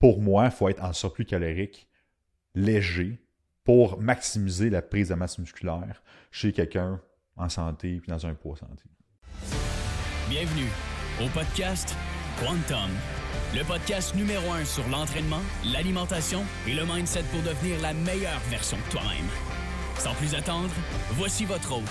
pour moi, il faut être en surplus calorique léger pour maximiser la prise de masse musculaire chez quelqu'un en santé puis dans un poids santé. Bienvenue au podcast Quantum, le podcast numéro un sur l'entraînement, l'alimentation et le mindset pour devenir la meilleure version de toi-même. Sans plus attendre, voici votre hôte,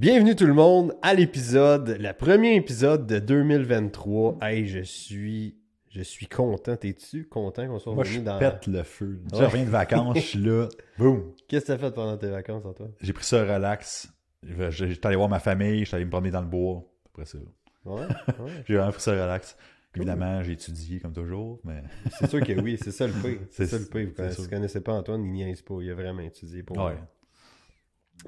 Bienvenue tout le monde à l'épisode, le premier épisode de 2023. Hey, je suis, je suis content. T'es-tu content qu'on soit Moi, je revenu dans... pète le feu. Je reviens de vacances, je suis là. Boum. Qu'est-ce que t'as fait pendant tes vacances, Antoine? J'ai pris ça relax. J'étais allé voir ma famille, j'étais allé me promener dans le bois. Après ça. Ouais, ouais. J'ai vraiment pris ça relax. Évidemment, j'ai étudié comme toujours, mais C'est sûr que oui, c'est ça le pire. C'est ça le pire. Vous c'est connaissez- pas Antoine, il niaise pas. Il a vraiment étudié pour ouais. Mais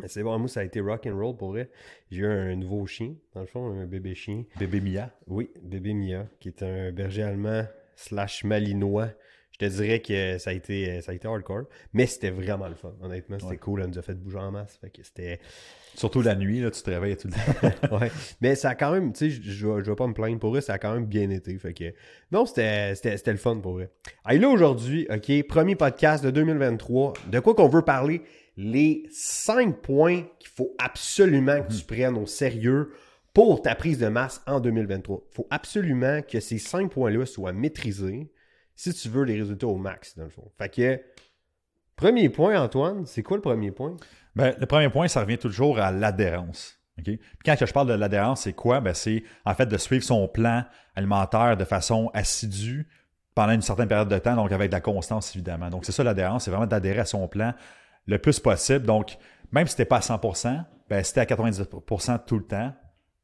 C'est bon, moi, ça a été rock and roll pour vrai. J'ai eu un nouveau chien, dans le fond, un bébé chien. Bébé Mia. Oui, bébé Mia, qui est un berger allemand slash malinois. Je te dirais que ça a été, ça a été hardcore, mais c'était vraiment le fun. Honnêtement, c'était Ouais. cool. Elle nous a fait bouger en masse. Fait que c'était. Surtout la nuit, là, tu te réveilles tout le temps. ouais. Mais ça a quand même, tu sais, je- je vais pas me plaindre pour vrai, ça a quand même bien été. Fait que. Non, c'était c'était- c'était le fun pour vrai. Allez, là, aujourd'hui, OK, premier podcast de 2023. De quoi qu'on veut parler? Les cinq points qu'il faut absolument que tu prennes au sérieux pour ta prise de masse en 2023. Il faut absolument que ces cinq points-là soient maîtrisés si tu veux les résultats au max, dans le fond. Fait que, premier point, Antoine, c'est quoi le premier point? Ben, le premier point, ça revient toujours à l'adhérence. OK? Puis quand je parle de l'adhérence, c'est quoi? Ben, c'est en fait de suivre son plan alimentaire de façon assidue pendant une certaine période de temps, donc avec de la constance, évidemment. Donc, c'est ça l'adhérence, c'est vraiment d'adhérer à son plan le plus possible. Donc, même si tu n'es pas à 100%, ben, si tu à 90% tout le temps,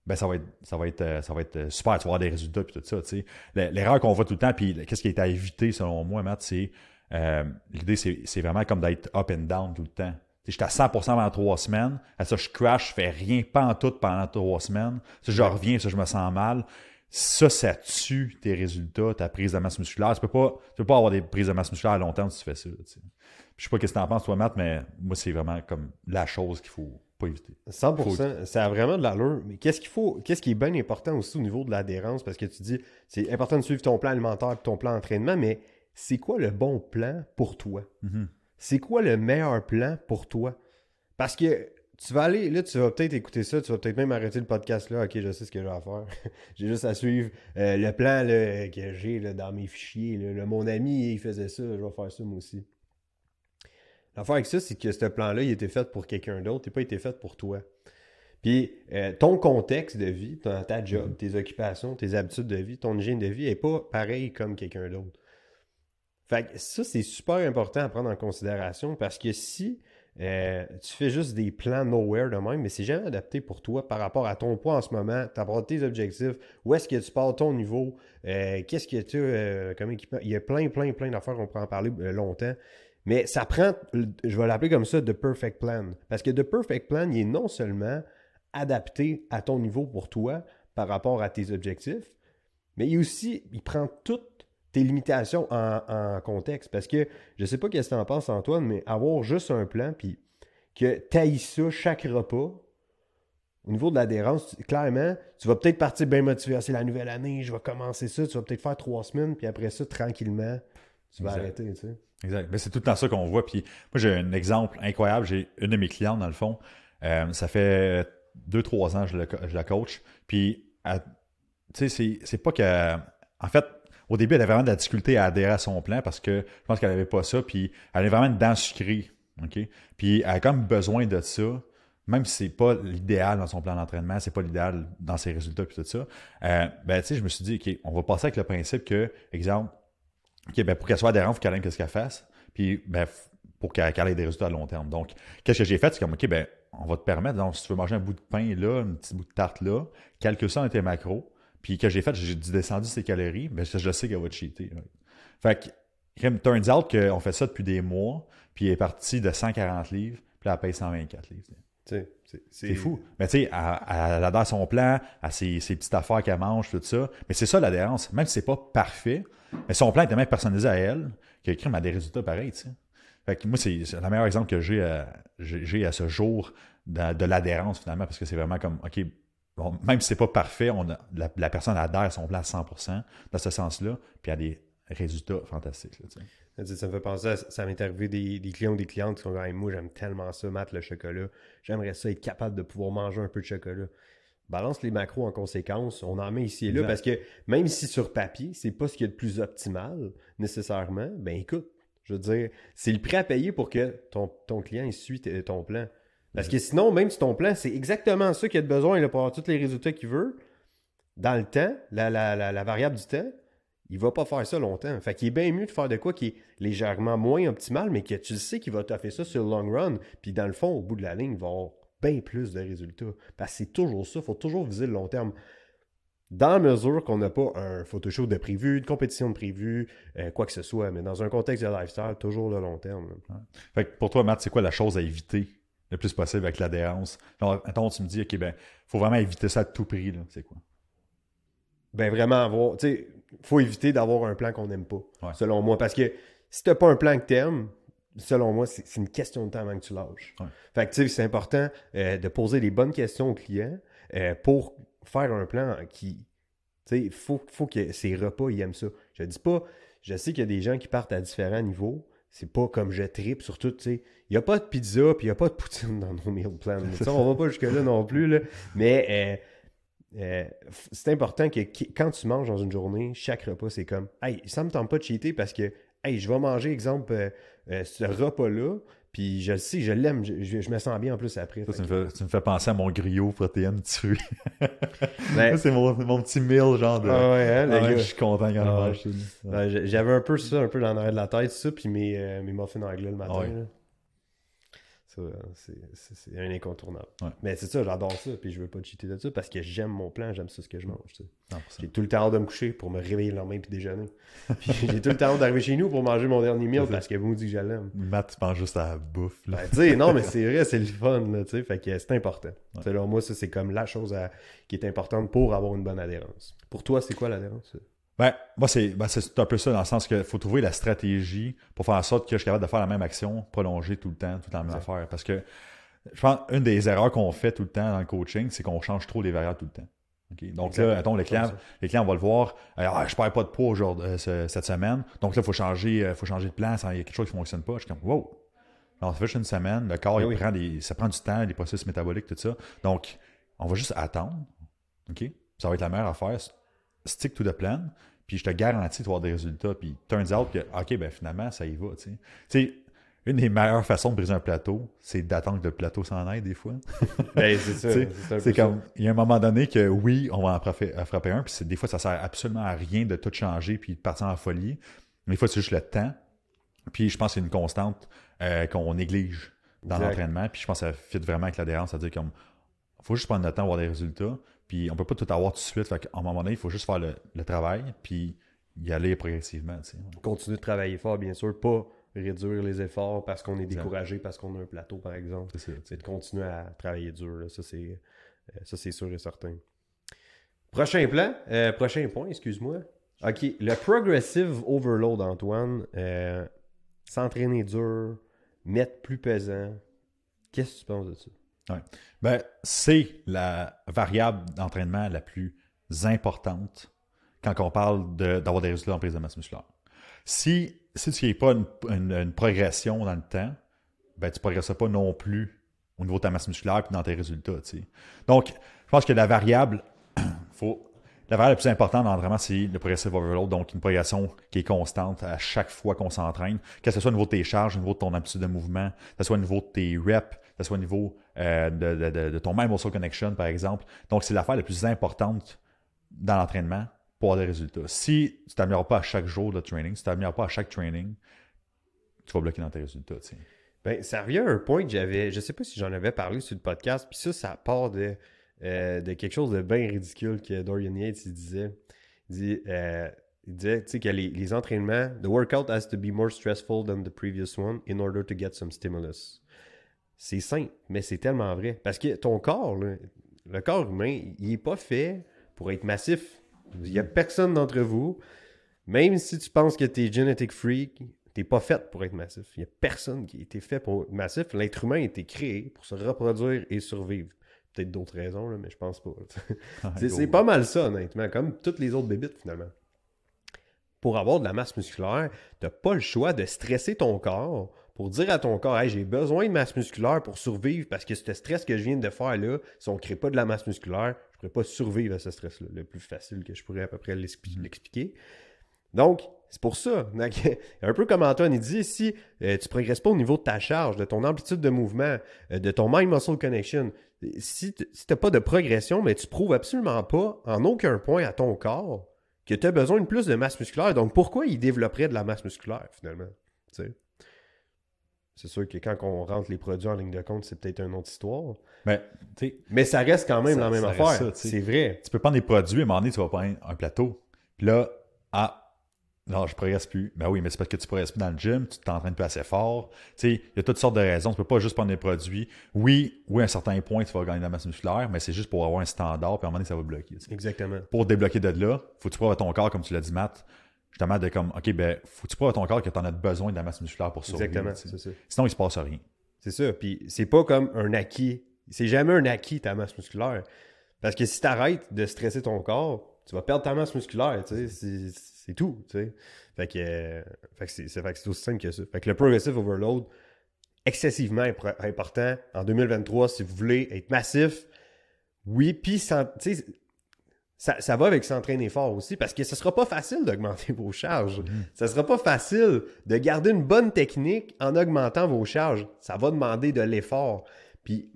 ben, ça va être, ça va être, euh, ça va être euh, super, tu vas avoir des résultats puis tout ça. tu sais. L'erreur qu'on voit tout le temps, puis qu'est-ce qui est à éviter selon moi, Matt, c'est euh, l'idée, c'est vraiment comme d'être up and down tout le temps. J'étais à 100% pendant trois semaines. À ça, je crash, je fais rien, pas en tout pendant trois semaines. Ça, je reviens, ça, je me sens mal. Ça, ça tue tes résultats, ta prise de masse musculaire. Tu peux pas, tu peux pas avoir des prises de masse musculaire à long terme si tu fais ça. Je sais pas qu'est-ce que tu en penses, toi, Matt, mais moi, c'est vraiment comme la chose qu'il faut pas éviter. 100%, ça a vraiment de l'allure. Mais qu'est-ce qu'il faut, qu'est-ce qui est bien important aussi au niveau de l'adhérence? Parce que tu dis, c'est important de suivre ton plan alimentaire et ton plan d'entraînement, mais c'est quoi le bon plan pour toi? Mhm. C'est quoi le meilleur plan pour toi? Parce que tu vas aller, là, tu vas peut-être écouter ça, tu vas peut-être même arrêter le podcast là. Ok, je sais ce que j'ai à faire. j'ai juste à suivre euh, le plan là, que j'ai dans mes fichiers. là. Là, mon ami, il faisait ça, je vais faire ça moi aussi. L'affaire avec ça, c'est que ce plan-là, il était fait pour quelqu'un d'autre, il n'a pas été fait pour toi. Puis euh, ton contexte de vie, ton- ta job, tes occupations, tes habitudes de vie, ton hygiène de vie n'est pas pareil comme quelqu'un d'autre. Fait que ça, c'est super important à prendre en considération parce que si euh, tu fais juste des plans nowhere de même, mais c'est jamais adapté pour toi par rapport à ton poids en ce moment, rapport tes objectifs, où est-ce que tu pars ton niveau, euh, qu'est-ce que tu as comme équipement. Il y a plein, plein, plein d'affaires qu'on pourrait en parler longtemps. Mais ça prend, je vais l'appeler comme ça, The Perfect Plan. Parce que The Perfect Plan, il est non seulement adapté à ton niveau pour toi par rapport à tes objectifs, mais il aussi, il prend toutes tes limitations en, contexte. Parce que je sais pas qu'est-ce que tu en penses, Antoine, mais avoir juste un plan, puis que tu ça chaque repas, au niveau de l'adhérence, clairement, tu vas peut-être partir bien motivé. Ah, c'est la nouvelle année, je vais commencer ça. Tu vas peut-être faire trois semaines, puis après ça, tranquillement, tu vas Exact. arrêter. Tu sais. Exact. Ben, c'est tout le temps ça qu'on voit. Puis moi, j'ai un exemple incroyable. J'ai une de mes clientes, dans le fond. euh, ça fait deux, trois ans que je, je la coach. Puis, tu sais, c'est- pas que. En fait, au début, elle avait vraiment de la difficulté à adhérer à son plan parce que je pense qu'elle avait pas ça. Puis, elle avait vraiment une dent sucrée. OK? Puis, elle a quand même besoin de ça. Même si c'est pas l'idéal dans son plan d'entraînement, c'est pas l'idéal dans ses résultats puis tout ça. euh, ben, tu sais, je me suis dit, OK, on va passer avec le principe que, exemple, OK, ben pour qu'elle soit adhérente, il faut qu'elle aime qu'est-ce qu'elle fasse. Puis, ben, pour qu'elle ait des résultats à long terme. Donc, qu'est-ce que j'ai fait? C'est comme, OK, ben, on va te permettre, donc, si tu veux manger un bout de pain là, un petit bout de tarte là, calcule ça dans tes macros. Puis, que j'ai fait, j'ai descendu ses calories, mais je, je sais qu'elle va te cheater. là. Fait que, turns out qu'on fait ça depuis des mois, puis elle est partie de 140 livres, puis elle paye 124 livres. C'est- fou. Mais tu sais, elle, elle adhère son plan, à ses, ses petites affaires qu'elle mange, tout ça. Mais c'est ça l'adhérence. Même si c'est pas parfait, mais son plan est tellement personnalisé à elle que le crime a des résultats pareils, tu sais. Fait que moi, c'est le meilleur exemple que j'ai à, j'ai j'ai à ce jour de, de l'adhérence, finalement, parce que c'est vraiment comme, OK, bon, même si c'est pas parfait, on a, la, la personne adhère à son plan à 100% dans ce sens-là, puis a des résultats fantastiques. là. Ça me fait penser, à, ça m'est arrivé des, des clients ou des clientes qui sont comme Hey, moi j'aime tellement ça, Matt, le chocolat. J'aimerais ça être capable de pouvoir manger un peu de chocolat. Balance les macros en conséquence, on en met ici et là, Exact. parce que même si sur papier, c'est pas ce qu'il y a de plus optimal, nécessairement, ben écoute, je veux dire, c'est le prix à payer pour que ton, ton client suit ton plan. Parce que sinon, même si ton plan, c'est exactement ça qu'il a de besoin là, pour avoir tous les résultats qu'il veut, dans le temps, la, la- la- la variable du temps, il va pas faire ça longtemps. Fait qu'il est bien mieux de faire de quoi qui est légèrement moins optimal, mais que tu sais qu'il va faire ça sur le long run. Puis dans le fond, au bout de la ligne, il va avoir bien plus de résultats. Parce que c'est toujours ça, il faut toujours viser le long terme. Dans la mesure qu'on n'a pas un photoshoot de prévu, une compétition de prévu, euh, quoi que ce soit, mais dans un contexte de lifestyle, toujours le long terme. Fait que pour toi, Matt, c'est quoi la chose à éviter le plus possible avec l'adhérence? Attends, tu me dis, OK, ben, faut vraiment éviter ça à tout prix. C'est quoi? Ben vraiment avoir, tu sais, faut éviter d'avoir un plan qu'on n'aime pas, Ouais. selon moi. Parce que si t'as pas un plan que t'aimes, selon moi, c'est une question de temps avant que tu lâches. Ouais. Fait que tu sais, c'est important euh, de poser les bonnes questions aux clients euh, pour faire un plan qui, tu sais, faut, faut que ces repas, ils aiment ça. Je dis pas, je sais qu'il y a des gens qui partent à différents niveaux. C'est pas comme je tripe, surtout, tu sais. Il n'y a pas de pizza, puis il n'y a pas de poutine dans nos meal plans. On va pas jusque-là non plus, là. Mais euh, euh, c'est important que quand tu manges dans une journée, chaque repas, c'est comme Hey, ça me tente pas de cheater parce que Hey, je vais manger, exemple, euh, euh, ce repas-là, puis je le sais, je l'aime, je, je- je me sens bien en plus après. Ça, tu, me fais, tu me fais penser à mon griot protéines tuées. Ben, Ça, c'est mon, mon petit meal, genre de. ah ouais, hein, Ah gars. je suis content quand je Ah ouais. mange. Ouais. J'- J'avais un peu ça, un peu dans l'arrière de la tête, ça, puis mes, euh, mes muffins anglais le matin. Ah ouais. Ça, euh, c'est- un incontournable. Ouais. Mais c'est ça, j'adore ça, puis je veux pas cheater de ça parce que j'aime mon plan, j'aime ça ce que je mange. tu sais. 100%. J'ai tout le temps hâte de me coucher pour me réveiller le lendemain puis déjeuner. Puis j'ai tout le temps d'arriver chez nous pour manger mon dernier meal parce que vous me dites que je l'aime. Matt, tu penses juste à la bouffe. Là. Ben, tu sais, non, mais c'est vrai, c'est le fun, là, tu sais, fait que c'est important. Ouais. Selon moi, ça, c'est comme la chose à- qui est importante pour avoir une bonne adhérence. Pour toi, c'est quoi l'adhérence? Ben, moi, c'est ben, un peu ça, dans le sens qu'il faut trouver la stratégie pour faire en sorte que je suis capable de faire la même action, prolonger tout le temps, tout le temps la même affaire. Parce que je pense une des erreurs qu'on fait tout le temps dans le coaching, c'est qu'on change trop les variables tout le temps. Donc là, attends, le client, Comme ça. les clients vont le voir, ah, je perds pas de poids aujourd'hui, euh, ce- cette semaine, donc là, il faut changer, euh, faut changer de plan, il y a quelque chose qui ne fonctionne pas. Je suis comme, wow! Alors, ça fait juste une semaine, le corps, Ben il oui. prend des, ça prend du temps, les processus métaboliques, tout ça. Donc, on va juste attendre, OK? Ça va être la meilleure affaire. Stick to the plan, puis je te garantis de voir des résultats. Puis, turns out que, OK, ben finalement, ça y va, tu sais. Tu une des meilleures façons de briser un plateau, c'est d'attendre que le plateau s'en aille des fois. Ben, c'est ça. Tu c'est comme, il y a un moment donné que oui, on va en frapper, en frapper un, puis des fois, ça sert absolument à rien de tout changer puis de partir en folie. Mais des fois, c'est juste le temps. Puis je pense que c'est une constante euh, qu'on néglige dans l'entraînement. Puis je pense que ça fit vraiment avec l'adhérence, c'est-à-dire comme, faut juste prendre le temps d'avoir des résultats. Puis on peut pas tout avoir tout de suite. Fait qu'à un moment donné, il faut juste faire le, le travail, puis y aller progressivement. Continuer de travailler fort, bien sûr, pas réduire les efforts parce qu'on est découragé, parce qu'on a un plateau, par exemple. C'est de continuer à travailler dur. là. Ça, c'est euh, ça, c'est sûr et certain. Prochain plan, euh, prochain point, excuse-moi. OK, le progressive overload, Antoine. euh, S'entraîner dur, mettre plus pesant. Qu'est-ce que tu penses de ça? Ben, c'est la variable d'entraînement la plus importante quand on parle d'avoir des résultats en prise de masse musculaire. Si, si tu n'as pas une, progression dans le temps, ben, tu ne progresses pas non plus au niveau de ta masse musculaire et dans tes résultats. tu sais. Donc, je pense que la variable, faut, la variable la plus importante dans l'entraînement, c'est le progressive overload, donc une progression qui est constante à chaque fois qu'on s'entraîne, que ce soit au niveau de tes charges, au niveau de ton amplitude de mouvement, que ce soit au niveau de tes reps, que ce soit au niveau euh, de, de- de- ton mind muscle connection, par exemple. Donc, c'est l'affaire la plus importante dans l'entraînement pour avoir des résultats. Si tu ne t'améliores pas à chaque jour de training, si tu ne t'améliores pas à chaque training, tu vas bloquer dans tes résultats. tu sais. Ben, ça revient à un point que j'avais, je sais pas si j'en avais parlé sur le podcast, puis ça, ça part de, euh, de quelque chose de bien ridicule que Dorian Yates disait. Il, dit, euh, disait que les, les entraînements, the workout has to be more stressful than the previous one in order to get some stimulus. C'est simple, mais c'est tellement vrai. Parce que ton corps, là, le corps humain, il est pas fait pour être massif. Il y a personne d'entre vous, même si tu penses que tu es genetic freak, t'es pas fait pour être massif. Il y a personne qui a été fait pour être massif. L'être humain a été créé pour se reproduire et survivre. peut-être d'autres raisons, là, mais je pense pas. Ah, c'est pas mal ça, honnêtement, comme toutes les autres bébites, finalement. Pour avoir de la masse musculaire, t'as pas le choix de stresser ton corps pour dire à ton corps, hey, j'ai besoin de masse musculaire pour survivre parce que ce stress que je viens de faire là, si on crée pas de la masse musculaire, je pourrais pas survivre à ce stress-là. Le plus facile que je pourrais à peu près l'expli- l'expliquer. Donc, c'est pour ça. Donc, un peu comme Antoine il dit, si euh, tu progresses pas au niveau de ta charge, de ton amplitude de mouvement, euh, de ton mind-muscle connection, si tu n'as pas de progression, mais tu prouves absolument pas, en aucun point à ton corps, que tu as besoin de plus de masse musculaire. Donc, pourquoi il développerait de la masse musculaire, finalement? Tu sais? C'est sûr que quand on rentre les produits en ligne de compte, c'est peut-être une autre histoire. Mais, ça reste quand même Ça- la même affaire. c'est vrai. tu peux prendre des produits, à un moment donné, tu vas prendre un plateau. Puis là, ah, non, je progresse plus. Ben oui, mais c'est parce que tu progresses plus dans le gym, tu t'entraînes plus assez fort. Tu sais, il y a toutes sortes de raisons. Tu peux pas juste prendre des produits. Oui, oui, à un certain point, tu vas gagner de la masse musculaire, mais c'est juste pour avoir un standard, puis à un moment donné, ça va bloquer. Exactement. Pour débloquer de là, faut que tu prouves à ton corps, comme tu l'as dit, Matt, justement, de comme, OK, ben, faut que tu prouves à ton corps que tu en as besoin de la masse musculaire pour survivre. Exactement. C'est ça. Sinon, il se passe rien. C'est ça. Puis c'est pas comme un acquis. C'est jamais un acquis ta masse musculaire. Parce que si tu arrêtes de stresser ton corps, tu vas perdre ta masse musculaire. C'est tout. Fait que, euh, fait que c'est aussi simple que ça. Fait que le progressive overload, excessivement important en 2023 si vous voulez être massif. Oui, puis sans- tu sais, ça, ça va avec s'entraîner fort aussi parce que ce sera pas facile d'augmenter vos charges. Ça sera pas facile de garder une bonne technique en augmentant vos charges. Ça va demander de l'effort. Puis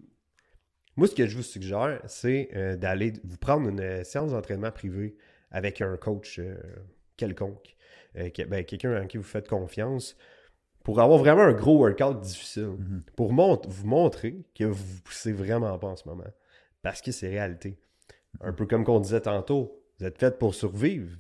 moi, ce que je vous suggère, c'est euh, d'aller vous prendre une euh, séance d'entraînement privée avec un coach euh, quelconque, euh, que- ben, quelqu'un en qui vous faites confiance, pour avoir vraiment un gros workout difficile. Pour mont- vous montrer que vous vous poussez vraiment pas en ce moment. Parce que c'est réalité. Un peu comme qu'on disait tantôt, vous êtes fait pour survivre.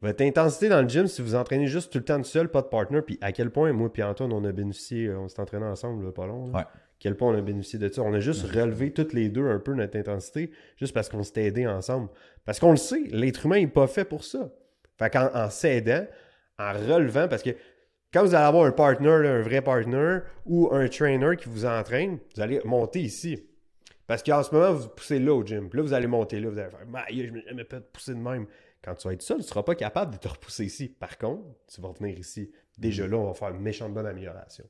Votre intensité dans le gym, si vous entraînez juste tout le temps tout seul, pas de partner, puis à quel point moi et Antoine, on a bénéficié, euh, on s'est entraîné ensemble, là, pas long. là. Ouais. Quel point on a bénéficié de ça? On a juste relevé toutes les deux un peu notre intensité, juste parce qu'on s'était aidés ensemble. Parce qu'on le sait, l'être humain n'est pas fait pour ça. Fait qu'en en s'aidant, en relevant, parce que quand vous allez avoir un partner, là, un vrai partner, ou un trainer qui vous entraîne, vous allez monter ici. Parce qu'en ce moment, vous poussez là au gym. Puis là, vous allez monter là. Vous allez faire je ne jamais pas pousser de même. Quand tu vas être seul, tu ne seras pas capable de te repousser ici. Par contre, tu vas revenir ici. Déjà là, on va faire une méchante bonne amélioration.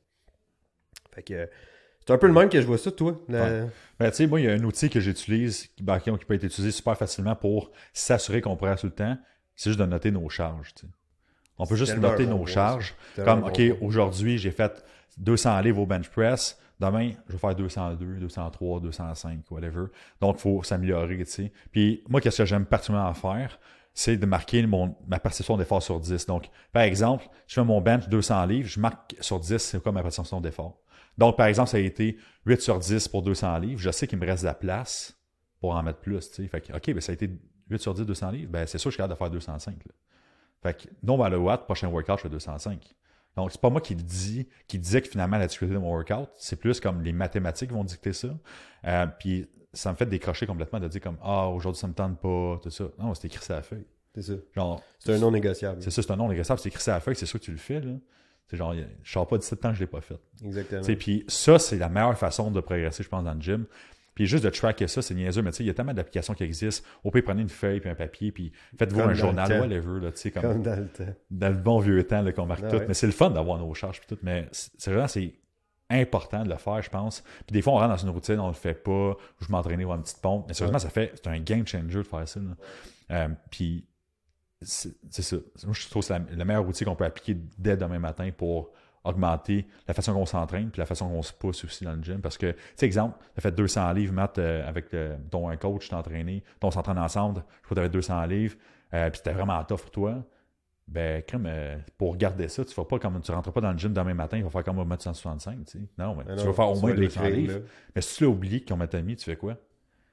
Fait que c'est un peu le même que je vois ça, toi. la- Ouais. Ben, tu sais, moi, il y a un outil que j'utilise qui, ben, qui peut être utilisé super facilement pour s'assurer qu'on progresse tout le temps. C'est juste de noter nos charges. On peut juste noter bon nos charges. Comme, OK, aujourd'hui, j'ai fait 200 livres au bench press. Demain, je vais faire 202, 203, 205, whatever. Donc, il faut s'améliorer, tu sais. Puis, moi, qu'est-ce que j'aime particulièrement faire? C'est de marquer mon, ma perception d'effort sur 10. Donc, par exemple, je fais mon bench 200 livres, je marque sur 10, c'est quoi ma perception d'effort. Donc, par exemple, ça a été 8 sur 10 pour 200 livres. Je sais qu'il me reste de la place pour en mettre plus, tu sais. Fait que, OK, ben, ça a été 8 sur 10, 200 livres. Ben, c'est sûr que je suis capable de faire 205, là. Fait que, non matter what, prochain workout, je fais 205. Donc, c'est pas moi qui le dis, qui disait que finalement la difficulté de mon workout, c'est plus comme les mathématiques vont dicter ça. Euh, puis, ça me fait décrocher complètement de dire comme, ah, aujourd'hui, ça me tente pas, tout ça. Non, c'est écrit sur la feuille. C'est ça. Genre, C'est un non négociable. c'est ça, c'est un nom négociable, c'est écrit sur la feuille, c'est sûr que tu le fais, là. C'est genre, je sors pas 17 ans que je l'ai pas fait. Exactement. Puis ça, c'est la meilleure façon de progresser, je pense, dans le gym. Puis juste de tracker ça, c'est niaiseux, mais tu sais, il y a tellement d'applications qui existent. Au pire, prenez une feuille puis un papier, puis faites-vous un journal, whatever, là, tu sais, comme, Comme dans le temps. dans le bon vieux temps là, qu'on marque Ah tout. ouais. Mais c'est le fun d'avoir nos charges puis tout. Mais c'est c'est vraiment, c'est important de le faire, je pense. Puis des fois, on rentre dans une routine, on le fait pas, je m'entraîner ou une petite pompe. Mais sérieusement, ça fait, c'est un game changer de faire ça. Euh, puis c'est ça. Moi, je trouve que c'est la- le meilleur outil qu'on peut appliquer dès demain matin pour augmenter la façon qu'on s'entraîne puis la façon qu'on se pousse aussi dans le gym. Parce que, tu sais, exemple, tu as fait 200 livres, Matt, euh, avec euh, ton un coach, t'es entraîné, on s'entraîne ensemble, je crois que tu avais 200 livres, euh, puis c'était vraiment tough pour toi. Ben, crème, euh, pour garder ça, tu vas pas comme tu rentres pas dans le gym demain matin, il va faire comme on va mettre 165, tu sais. Non, mais Ah tu non, vas faire au moins vas 200 l'écrire, livres. là. Mais si tu l'as oublié qu'on m'a mis, tu fais quoi?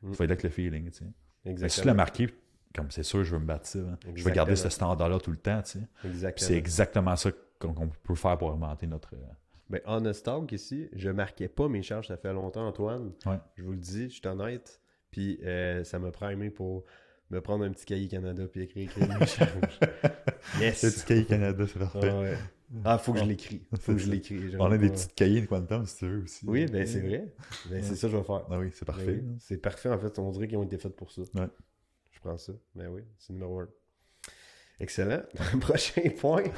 Mm. Tu vas être avec le feeling, tu sais. Mais si tu l'as Exactement. marqué, comme c'est sûr, je veux me battre ça. hein. Je vais Exactement. garder ce standard-là tout le temps, tu sais. Exactement. c'est exactement ça qu'on qu'on peut faire pour augmenter notre. euh, Ben, honest talk ici, je marquais pas mes charges, ça fait longtemps, Antoine. Ouais. Je vous le dis, je suis honnête. Puis euh, ça m'a primé pour me prendre un petit cahier Canada puis écrire, écrire mes charges. yes! cahier Canada, c'est Ah ouais. Ah, faut que je l'écris. Faut que je l'écris. On a des petites cahiers de Quantum, si tu veux aussi. Oui, ben c'est vrai. Ben, c'est ça que je vais faire. Ah oui, c'est Ben parfait. oui, C'est parfait, en fait. On dirait qu'ils ont été faits pour ça. Ouais. Je prends ça. Ben oui, c'est numéro un. Excellent. prochain point.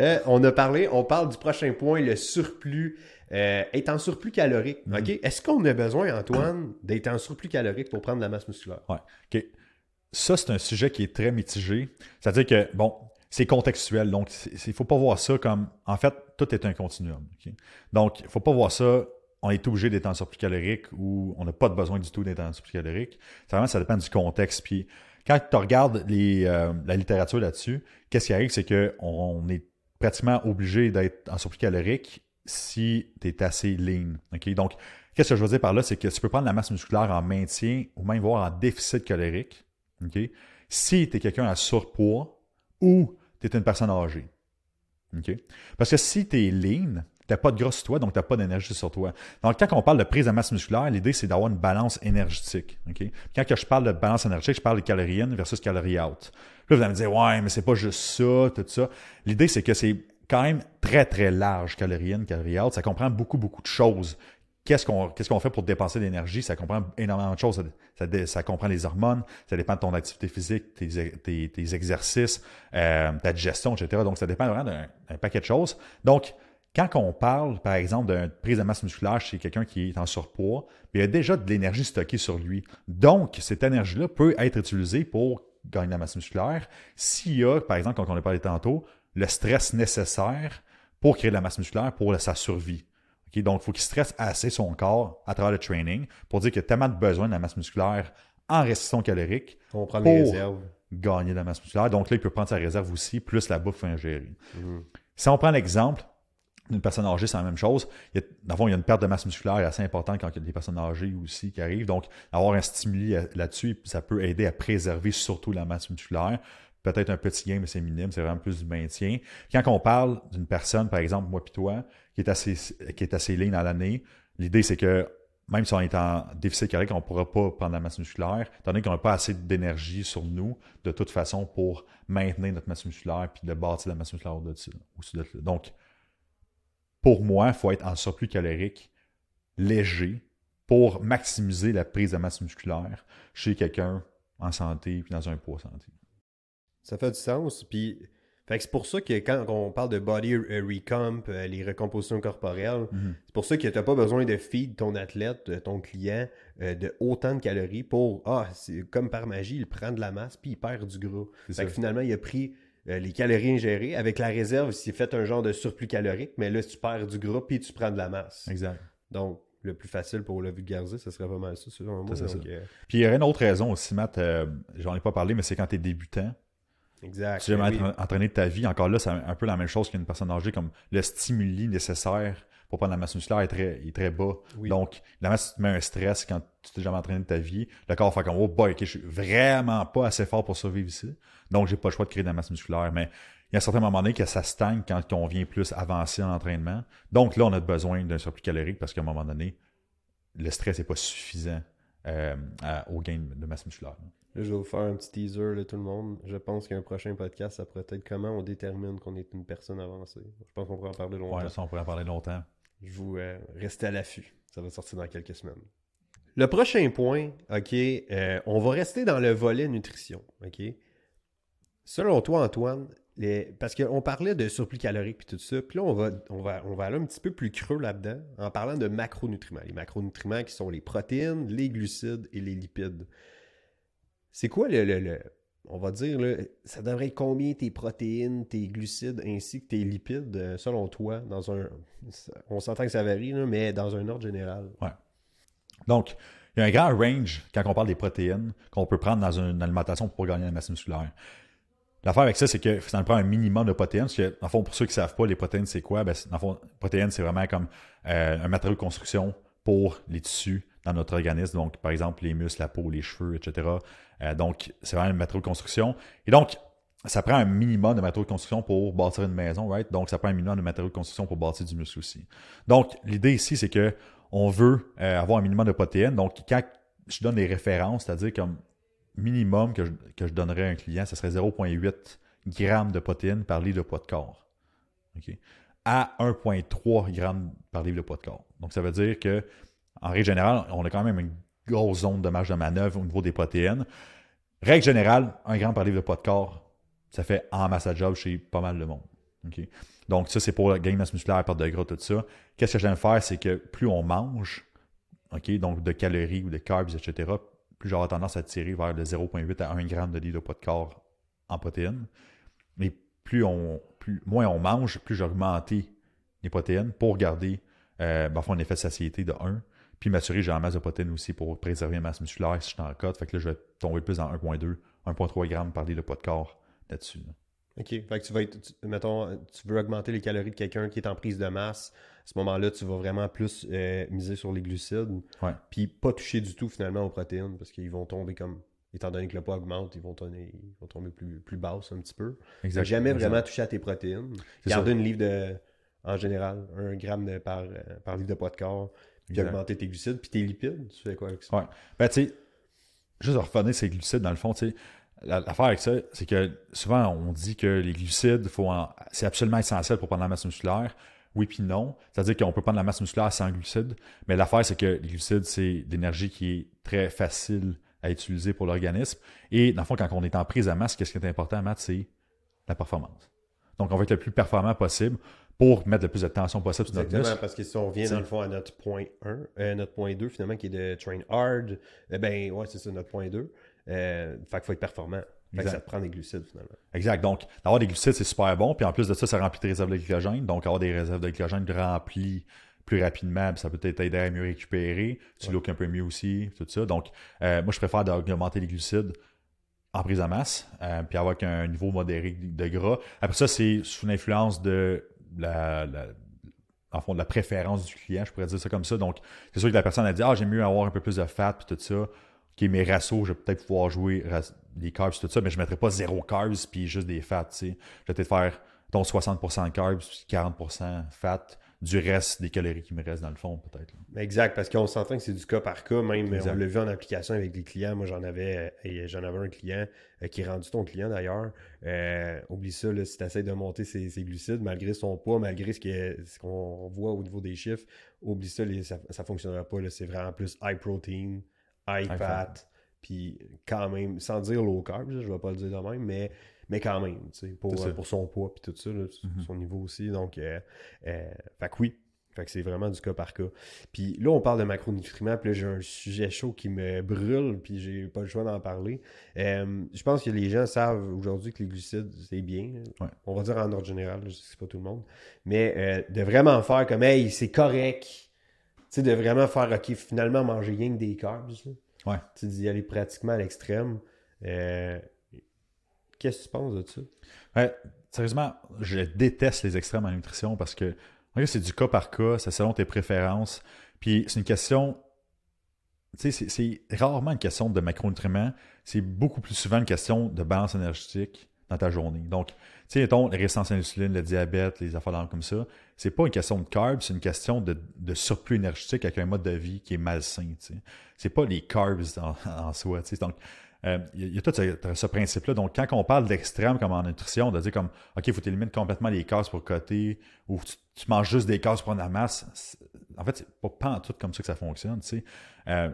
Euh, on a parlé, on parle du prochain point, le surplus. Euh, être en surplus calorique. OK? Est-ce qu'on a besoin, Antoine, d'être en surplus calorique pour prendre de la masse musculaire? Ouais. OK. Ça, c'est un sujet qui est très mitigé. C'est-à-dire que, bon, c'est contextuel. Donc, il ne faut pas voir ça comme. En fait, tout est un continuum. Donc, il ne faut pas voir ça. On est obligé d'être en surplus calorique ou on n'a pas de besoin du tout d'être en surplus calorique. C'est Vraiment, ça dépend du contexte. Puis, quand tu regardes les, euh, la littérature là-dessus, qu'est-ce qui arrive, c'est qu'on on est pratiquement obligé d'être en surplus calorique si tu es assez lean. OK? Donc, qu'est-ce que je veux dire par là, c'est que tu peux prendre la masse musculaire en maintien ou même voir en déficit calorique. OK? Si tu es quelqu'un à surpoids ou tu es une personne âgée. OK? Parce que si tu es lean, tu n'as pas de gras sur toi, donc tu n'as pas d'énergie sur toi. Donc, quand on parle de prise de masse musculaire, l'idée, c'est d'avoir une balance énergétique. OK? Quand je parle de balance énergétique, je parle de calories in versus calories out. Là, vous allez me dire, ouais, mais c'est pas juste ça, tout ça. L'idée, c'est que c'est quand même très, très large, calories in, calories out. Ça comprend beaucoup, beaucoup de choses. Qu'est-ce qu'on qu'est-ce qu'on fait pour dépenser de l'énergie? Ça comprend énormément de choses. Ça, ça ça comprend les hormones, ça dépend de ton activité physique, tes, tes- tes exercices, euh, ta digestion, etc. Donc, ça dépend vraiment d'un paquet de choses. Donc, quand on parle, par exemple, d'une prise de masse musculaire chez quelqu'un qui est en surpoids, il y a déjà de l'énergie stockée sur lui. Donc, cette énergie-là peut être utilisée pour gagner de la masse musculaire s'il y a, par exemple, comme on a parlé tantôt, le stress nécessaire pour créer de la masse musculaire pour sa survie. Donc, il faut qu'il stresse assez son corps à travers le training pour dire qu'il a tellement de besoin de la masse musculaire en restriction calorique On prend Pour- les réserves. gagner de la masse musculaire. Donc là, il peut prendre sa réserve aussi, plus la bouffe ingérée. Mhm. Si on prend l'exemple d'une personne âgée, c'est la même chose. Il y a, dans le fond, il y a une perte de masse musculaire assez importante quand il y a des personnes âgées aussi qui arrivent. Donc, avoir un stimuli là-dessus, ça peut aider à préserver surtout la masse musculaire. Peut-être un petit gain, mais c'est minime, c'est vraiment plus du maintien. Quand on parle d'une personne, par exemple, moi puis toi, qui est assez, qui est assez lean à l'année, l'idée c'est que même si on est en déficit calorique, on ne pourra pas prendre la masse musculaire, étant donné qu'on n'a pas assez d'énergie sur nous, de toute façon, pour maintenir notre masse musculaire puis de bâtir la masse musculaire au-dessus. au-dessus de ça. Donc, pour moi, il faut être en surplus calorique léger pour maximiser la prise de masse musculaire chez quelqu'un en santé puis dans un poids santé. Ça fait du sens. Puis, c'est pour ça que quand on parle de body euh, recomp, euh, les recompositions corporelles, c'est pour ça que tu n'as pas besoin de feed ton athlète, euh, ton client, euh, de autant de calories pour Ah, c'est comme par magie, il prend de la masse puis il perd du gras. C'est Fait que finalement, il a pris euh, les calories ingérées. Avec la réserve, il s'est fait un genre de surplus calorique, mais là, tu perds du gras puis tu prends de la masse. Exact. Donc, le plus facile pour le vulgariser, ce serait vraiment ça, selon moi. C'est ça. Donc, euh, Puis il y aurait une autre raison aussi, Matt, euh, j'en ai pas parlé, mais c'est quand tu es débutant. exact. Tu veux Ben oui. être entraîné de ta vie, encore là, c'est un peu la même chose qu'une personne âgée, comme le stimuli nécessaire pour prendre la masse musculaire est très, est très bas. Oui. Donc, la masse tu te met un stress quand tu t'es jamais entraîné de ta vie. Le corps fait comme, oh boy, ok, je suis vraiment pas assez fort pour survivre ici. Donc, j'ai pas le choix de créer de la masse musculaire. Mais il y a un certain moment donné que ça stagne quand on vient plus avancer en entraînement. Donc, là, on a besoin d'un surplus calorique parce qu'à un moment donné, le stress n'est pas suffisant euh, à- au gain de masse musculaire. Là, je vais vous faire un petit teaser, là, tout le monde. Je pense qu'un prochain podcast, ça pourrait être comment on détermine qu'on est une personne avancée. Je pense qu'on pourrait en parler longtemps. Ouais, ça, on pourrait en parler longtemps. Je vous euh, à l'affût. Ça va sortir dans quelques semaines. Le prochain point, OK, euh, on va rester dans le volet nutrition, OK? Selon toi, Antoine, parce qu'on parlait de surplus calorique puis tout ça, puis là, on va, on, va, on va aller un petit peu plus creux là-dedans en parlant de macronutriments. Les macronutriments qui sont les protéines, les glucides et les lipides. C'est quoi le- le- On va dire, là, ça devrait être combien tes protéines, tes glucides ainsi que tes lipides, euh, selon toi, dans un. On s'entend que ça varie, mais dans un ordre général. Donc, il y a un grand range quand on parle des protéines qu'on peut prendre dans une alimentation pour gagner la masse musculaire. L'affaire avec ça, c'est que ça prend un minimum de protéines. Parce que, le fond, pour ceux qui ne savent pas, les protéines, c'est quoi? Ben, le fond, protéines, c'est vraiment comme euh, un matériau de construction pour les tissus dans notre organisme. Donc, par exemple, les muscles, la peau, les cheveux, etc. Euh, donc, c'est vraiment un matériau de construction. Et donc, ça prend un minimum de matériaux de construction pour bâtir une maison, right? Donc, ça prend un minimum de matériaux de construction pour bâtir du muscle aussi. Donc, l'idée ici, c'est que on veut euh, avoir un minimum de protéines. Donc, quand je donne des références, c'est-à-dire comme minimum que je, que je donnerais à un client, ce serait 0,8 grammes de protéines par litre de poids de corps. À 1,3 grammes par livre de poids de corps. Donc, ça veut dire que, en règle générale, on a quand même une grosse zone de marge de manœuvre au niveau des protéines. Règle générale, 1 gramme par livre de poids de corps, ça fait en chez pas mal de monde. Donc, ça, c'est pour la gain masse musculaire, perte de gras, tout ça. Qu'est-ce que j'aime faire, c'est que plus on mange, donc de calories ou de carbs, etc., plus j'aurai tendance à tirer vers de 0,8 à 1 gramme de livre de poids de corps en protéines. Mais plus on, moins on mange, plus j'augmente les protéines pour garder euh, ben, un effet de satiété de 1. Puis m'assurer que j'ai en masse de protéines aussi pour préserver la masse musculaire si je suis en code. Fait que là, je vais tomber plus dans 1,2, 1,3 grammes par livre de poids de corps là-dessus. OK. Fait que tu vas être, mettons, tu veux augmenter les calories de quelqu'un qui est en prise de masse. À ce moment-là, tu vas vraiment plus euh, miser sur les glucides. Ouais. Puis pas toucher du tout finalement aux protéines parce qu'ils vont tomber comme. Étant donné que le poids augmente, ils vont, tomber, ils vont tomber plus, plus basses un petit peu. Exact. Jamais vraiment toucher à tes protéines. Ça. une livre de. En général, un gramme de- par, euh, par livre de poids de corps. Puis Exact. augmenter tes glucides. Puis tes lipides, tu fais quoi avec ça? Ouais. Ben, tu sais, juste revenir ces glucides, dans le fond, tu sais, la- l'affaire avec ça, c'est que souvent, on dit que les glucides, faut en- c'est absolument essentiel pour prendre la masse musculaire. Oui, puis non. C'est-à-dire qu'on peut prendre la masse musculaire sans glucides. Mais l'affaire, c'est que les glucides, c'est de l'énergie qui est très facile à utiliser pour l'organisme. Et dans le fond, quand on est en prise à masse, qu'est-ce qui est important, Matt, c'est la performance. Donc, on va être le plus performant possible pour mettre le plus de tension possible sur notre Exactement, muscle. parce que si on revient dans le fond à notre point 1, euh, notre point 2 finalement, qui est de train hard, eh ben ouais, c'est ça, notre point 2. Euh, fait qu'il faut être performant. Fait que ça te prend des glucides finalement. Exact. Donc, d'avoir des glucides, c'est super bon. Puis en plus de ça, ça remplit tes réserves de glycogène. Donc, avoir des réserves de glycogène remplies plus rapidement, puis ça peut peut-être t'aider à mieux récupérer. Tu Ouais. looks un peu mieux aussi, tout ça. Donc, euh, moi, je préfère d'augmenter les glucides en prise à masse, euh, puis avoir un niveau modéré de gras. Après ça, c'est sous l'influence de la, la- en fond, de la préférence du client, je pourrais dire ça comme ça. Donc, c'est sûr que la personne a dit, ah, j'aime mieux avoir un peu plus de fat, puis tout ça. OK, mes ratios, je vais peut-être pouvoir jouer des carbs, tout ça, mais je ne mettrai pas zéro carbs, puis juste des fats, tu sais. Je vais peut-être faire, ton 60% de carbs, puis 40% fat, du reste des calories qui me restent dans le fond, peut-être. là. Exact, parce qu'on s'entend que c'est du cas par cas, même Exact. on l'a vu en application avec des clients. Moi, j'en avais euh, j'en avais un client euh, qui est rendu ton client d'ailleurs. Euh, oublie ça, là, si tu essaies de monter ses, ses glucides, malgré son poids, malgré ce qu'on voit au niveau des chiffres, oublie ça, les- ça ne fonctionnera pas. là. C'est vraiment plus high protein, high fat, puis quand même, sans dire low carb, je ne vais pas le dire de même, mais, mais quand même, tu sais, pour, euh, pour son poids, puis tout ça, là, Mhm. son niveau aussi. Donc, euh, euh, fait que oui. Fait que c'est vraiment du cas par cas. Puis là, on parle de macronutriments, puis là, j'ai un sujet chaud qui me brûle, puis j'ai pas le choix d'en parler. Euh, je pense que les gens savent aujourd'hui que les glucides, c'est bien. Ouais. On va dire en ordre général, je sais pas tout le monde. Mais euh, de vraiment faire comme, hey, c'est correct. Tu sais, de vraiment faire, OK, finalement, manger rien que des carbs. là. Ouais. Tu d'y aller pratiquement à l'extrême. Euh, Qu'est-ce que tu penses de ça? Ouais, sérieusement, je déteste les extrêmes en nutrition parce que c'est du cas par cas, c'est selon tes préférences. Puis c'est une question. Tu sais, c'est- rarement une question de macronutriments, c'est beaucoup plus souvent une question de balance énergétique dans ta journée. Donc, tu sais, mettons, la résistance à l'insuline, le diabète, les affaires comme ça, c'est pas une question de carbs, c'est une question de, de surplus énergétique avec un mode de vie qui est malsain. Tu sais. C'est pas les carbs en, en soi. tu sais. Donc, euh, il y a- il y a tout ce, ce principe-là. Donc, quand on parle d'extrême comme en nutrition, de dire comme, OK, il faut éliminer complètement les cases pour coter, ou tu, tu manges juste des cases pour prendre la masse, en fait, c'est pas, pas en tout comme ça que ça fonctionne. tu sais. Euh,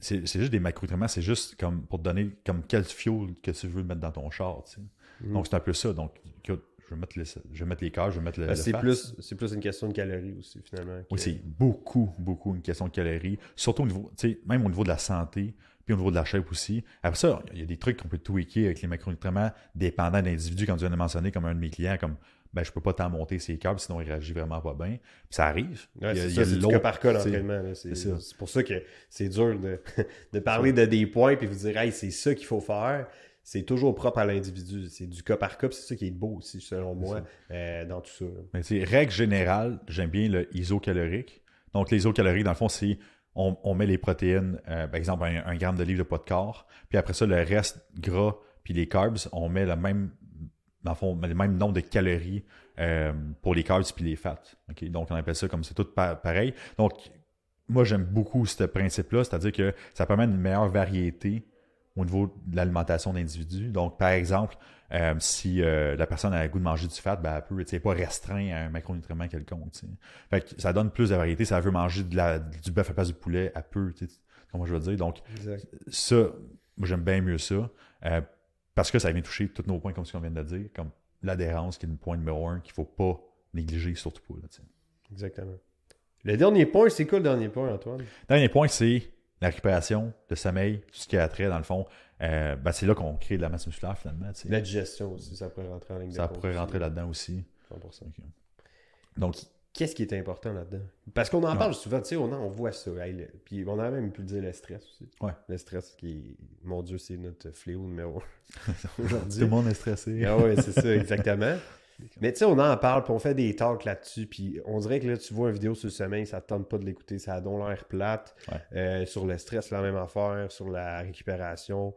c'est juste des macronutriments, c'est juste comme pour te donner comme quel fuel que tu veux mettre dans ton char. tu sais. Mm. Donc, c'est un peu ça. Donc, écoute, je vais mettre les, je vais mettre les cases, je vais mettre le. Ben, c'est plus, c'est plus une question de calories aussi, finalement. que- Oui, c'est beaucoup, beaucoup une question de calories. Surtout au niveau, tu sais, même au niveau de la santé, puis au niveau de la shape aussi. Après ça, il y a des trucs qu'on peut tweaker avec les macronutriments dépendant de l'individu, comme tu viens de mentionner, comme un de mes clients, comme ben, je peux pas t'en monter ses câbles, sinon il réagit vraiment pas bien. Puis ça arrive. Ouais, Il y a- c'est cas par cas l'entraînement. C'est pour ça que c'est dur de, de parler de des points puis vous dire hey, c'est ça qu'il faut faire. C'est toujours propre à l'individu. C'est du cas par cas, c'est ça qui est beau aussi, selon moi, euh, dans tout ça. Mais règle générale, j'aime bien le isocalorique. Donc, les isocaloriques, dans le fond, c'est on, met les protéines, euh, par exemple, un, un gramme de livre de poids de corps, puis après ça, le reste gras, puis les carbs, on met le même, dans le fond, le même nombre de calories euh, pour les carbs puis les fats. OK? Donc, on appelle ça comme c'est tout pa- pareil. Donc, moi, j'aime beaucoup ce principe-là, c'est-à-dire que ça permet une meilleure variété au niveau de l'alimentation d'individus. Donc, par exemple, euh, si euh, la personne a le goût de manger du fat, ben, elle sais, pas restreint à un macronutriment quelconque. Fait que ça donne plus de variété. Si elle veut manger de la, du bœuf à place du poulet, elle peut, comment je veux dire? Donc, Exact. ça, moi, j'aime bien mieux ça. euh, parce que ça vient toucher tous nos points, comme ce qu'on vient de dire, comme l'adhérence, qui est le point numéro un, qu'il faut pas négliger, surtout pas. Là. Exactement. Le dernier point, c'est quoi le dernier point, Antoine? Dernier point, c'est la récupération, le sommeil, tout ce qui a trait, dans le fond. Euh, ben, c'est là qu'on crée de la masse musculaire, finalement. La digestion aussi, ça pourrait rentrer en ligne de Ça pourrait aussi. rentrer là-dedans aussi. 100%. Ok. Donc, Qu'est-ce qui est important là-dedans? Parce qu'on en Ouais. parle souvent, tu sais, on, on voit ça. hey, le- puis on a même pu dire le stress aussi. Ouais. Le stress qui mon Dieu, c'est notre fléau numéro un tout aujourd'hui. le monde est stressé. Ah ouais, c'est ça, exactement. Mais tu sais, on en parle, puis on fait des talks là-dessus, puis on dirait que là, tu vois une vidéo sur le sommeil, ça te tente pas de l'écouter, ça a donc l'air plate. Ouais. Euh, sur le stress, la même affaire, sur la récupération.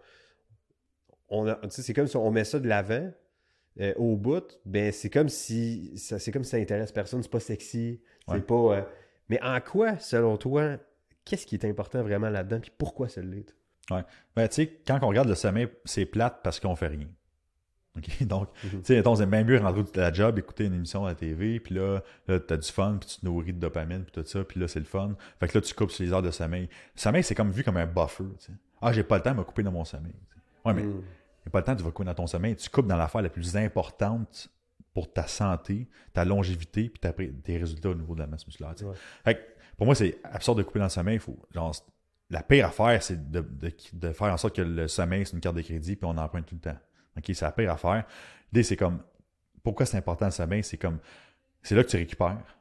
On c'est comme si on met ça de l'avant, euh, au bout, ben c'est comme si ça, c'est comme si ça intéresse personne, c'est pas sexy, c'est Ouais. pas. euh, Mais en quoi, selon toi, qu'est-ce qui est important vraiment là-dedans, puis pourquoi ça l'est? Ben, tu sais, quand on regarde le sommeil, c'est plate parce qu'on fait rien. Donc, Mhm. tu sais, c'est bien mieux rentrer de la job, écouter une émission à la TV, puis là, là t'as du fun, puis tu te nourris de dopamine, puis tout ça, puis là, c'est le fun. Fait que là, tu coupes sur les heures de sommeil. Le sommeil, c'est comme vu comme un buffer, tu. Ah, j'ai pas le temps de me couper dans mon sommeil. tu sais. Ouais, mais Mm. j'ai pas le temps, tu vas couper dans ton sommeil. Tu coupes dans l'affaire la plus importante pour ta santé, ta longévité, puis ta- tes résultats au niveau de la masse musculaire. tu. Ouais. Fait que, pour moi, c'est absurde de couper dans le sommeil. Faut, genre, la pire affaire, c'est de, de- de faire en sorte que le sommeil, c'est une carte de crédit, puis on emprunte tout le temps. OK, c'est la pire affaire. L'idée, c'est comme, pourquoi c'est important le sommeil? C'est comme, c'est là que tu récupères.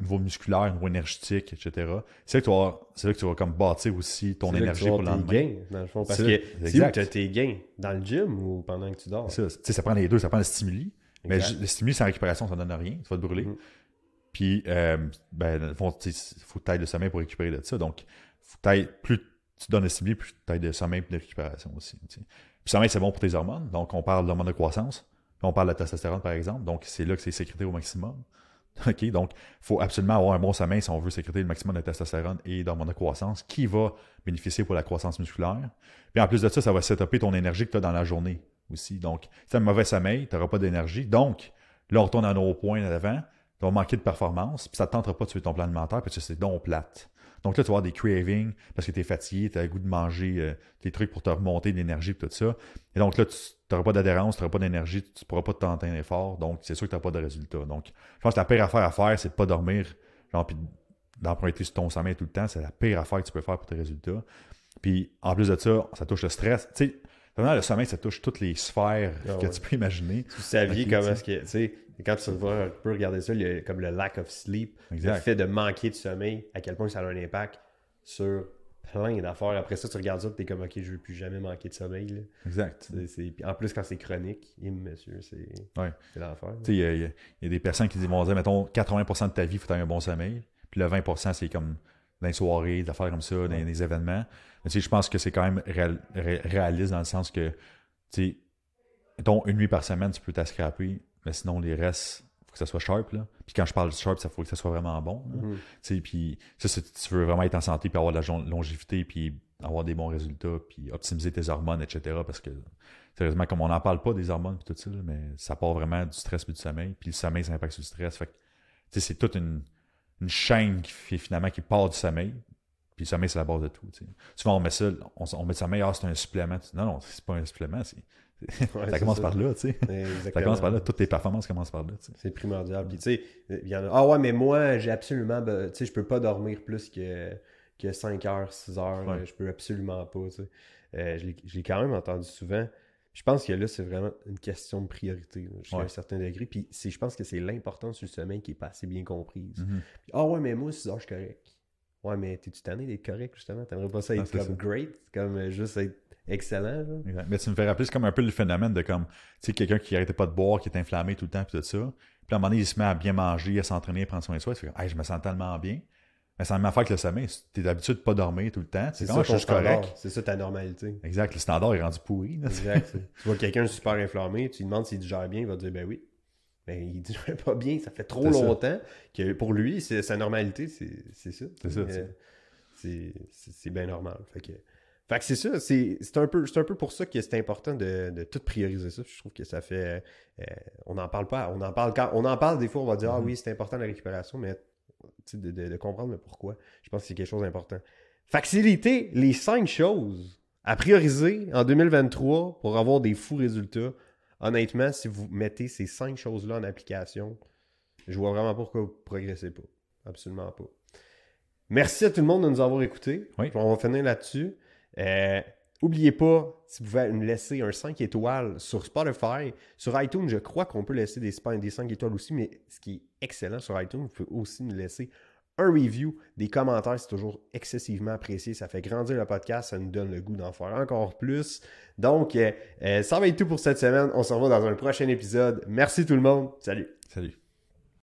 Niveau musculaire, niveau énergétique, etc. C'est là que tu vas, c'est là que tu vas comme bâtir aussi ton C'est là que énergie pour le lendemain. gains, dans le fond. Parce C'est que c'est où tu as tes gains? Dans le gym ou pendant que tu dors? Ça. Ça prend les deux, ça prend le stimuli. Mais Exact. le stimuli sans récupération, ça donne rien. Tu vas te brûler. Mhm. Puis, euh, ben, dans le fond, il faut que tu de sommeil pour récupérer de ça. Donc, faut plus tu donnes le stimuli, plus tu ailles de sommeil et de récupération aussi. Puis, sommeil, c'est bon pour tes hormones. Donc, on parle d'hormones de croissance. On parle de testostérone, par exemple. Donc, c'est là que c'est sécrété au maximum. OK? Donc, il faut absolument avoir un bon sommeil si on veut sécréter le maximum de testostérone et d'hormones de croissance qui va bénéficier pour la croissance musculaire. Puis en plus de ça, ça va setuper ton énergie que tu as dans la journée aussi. Donc, si tu as un mauvais sommeil, tu n'auras pas d'énergie. Donc, là, on retourne à nos points d'avant. Tu vas manquer de performance, puis ça ne te tentera pas de tuer ton plan alimentaire parce que c'est donc plate. Donc là, tu vas avoir des cravings parce que tu es fatigué, tu as le goût de manger euh, des trucs pour te remonter de l'énergie et tout ça. Et donc là, tu n'auras pas d'adhérence, tu n'auras pas d'énergie, tu ne pourras pas t'entraîner fort. Donc, c'est sûr que tu n'as pas de résultat. Donc, je pense que la pire affaire à faire, c'est de pas dormir, genre, puis d'emprunter sur ton sommeil tout le temps. C'est la pire affaire que tu peux faire pour tes résultats. Puis, en plus de ça, ça touche le stress. Tu sais, vraiment, le sommeil, ça touche toutes les sphères Ah que ouais. tu peux imaginer. Vous saviez Ok, comment est-ce que, tu sais, quand tu vas un peu regarder ça, il y a comme le lack of sleep, Exact. le fait de manquer de sommeil, à quel point ça a un impact sur plein d'affaires. Après ça, tu regardes ça, tu es comme, OK, je ne veux plus jamais manquer de sommeil. là. Exact. En plus, quand c'est chronique, monsieur, c'est Ouais. c'est l'enfer. Tu sais, il y, a- y y des personnes qui vont dire, mettons, 80% de ta vie, il faut avoir un bon sommeil. Puis le 20%, c'est comme dans les soirées, des affaires comme ça, dans des événements. Mais je pense que c'est quand même réal- ré- réaliste dans le sens que, tu sais, mettons, une nuit par semaine, tu peux t'ascraper, mais sinon, les restes, faut que ça soit sharp, là. Puis quand je parle de sharp, ça faut que ça soit vraiment bon. Tu sais, puis ça, c'est- tu veux vraiment être en santé, puis avoir de la longévité, puis avoir des bons résultats, puis optimiser tes hormones, etc. Parce que, sérieusement, comme on n'en parle pas des hormones, puis tout ça, là, mais ça part vraiment du stress puis du sommeil, puis le sommeil, ça impacte sur le stress. Fait que, tu sais, c'est toute une, une chaîne qui fait finalement qui part du sommeil, puis le sommeil, c'est la base de tout. Souvent, on met ça, on, on met le sommeil, ah, c'est un supplément. Non, non, c'est pas un supplément, c'est- Ouais, ça commence ça. par là, tu sais. Ça commence par là, toutes tes performances commencent par là, tu sais. C'est primordial. Puis, tu sais, il y en a. Ah ouais, mais moi, j'ai absolument. Tu sais, je peux pas dormir plus que, que 5 heures, 6 heures. Ouais. Je peux absolument pas. Tu sais. Euh, je l'ai- je l'ai quand même entendu souvent. Je pense que là, c'est vraiment une question de priorité, jusqu'à Ouais. un certain degré. Puis, je pense que c'est l'importance du sommeil qui est pas assez bien comprise. Mhm. Puis, ah ouais, mais moi, 6 heures, je suis correct. Ouais, mais t'es-tu tanné d'être correct, justement? T'aimerais pas ça Ah, être comme ça. great, comme euh, juste être excellent, genre? Exact. Mais tu me fais rappeler, c'est comme un peu le phénomène de comme, tu sais, quelqu'un qui arrêtait pas de boire, qui est inflammé tout le temps, puis tout ça. Puis à un moment donné, il se met à bien manger, à s'entraîner, à prendre soin de soi. Tu fais hey, je me sens tellement bien. Mais c'est la même affaire que le sommeil. T'es d'habitude de pas dormir tout le temps. C'est ça je suis correct. C'est ça ta normalité. Exact. Le standard est rendu pourri. là. Exact. tu vois quelqu'un super inflammé, tu lui demandes s'il digère bien, il va te dire ben oui. Mais il digère pas bien, ça fait trop ça. longtemps que pour lui, c'est sa normalité, c'est ça. C'est ça, Euh, c'est- bien normal. Fait que, Fait que c'est ça, c'est un, peu, un peu pour ça que c'est important de, de tout prioriser ça. Je trouve que ça fait. euh, on n'en parle pas. On en parle quand. On en parle des fois, on va dire Ah Mhm. oui, c'est important la récupération, mais de, de- de comprendre le pourquoi. Je pense que c'est quelque chose d'important. Faciliter les cinq choses à prioriser en 2023 pour avoir des fous résultats. Honnêtement, si vous mettez ces cinq choses-là en application, je vois vraiment pas pourquoi vous progressez pas. Absolument pas. Merci à tout le monde de nous avoir écoutés. Oui. On va finir là-dessus. Euh, Oubliez pas, si vous pouvez nous laisser un 5 étoiles sur Spotify, sur iTunes, je crois qu'on peut laisser des, des 5 étoiles aussi, mais ce qui est excellent sur iTunes, vous pouvez aussi nous laisser un review, des commentaires, c'est toujours excessivement apprécié. Ça fait grandir le podcast, ça nous donne le goût d'en faire encore plus. Donc, euh, euh, ça va être tout pour cette semaine. On se revoit dans un prochain épisode. Merci tout le monde. Salut. Salut.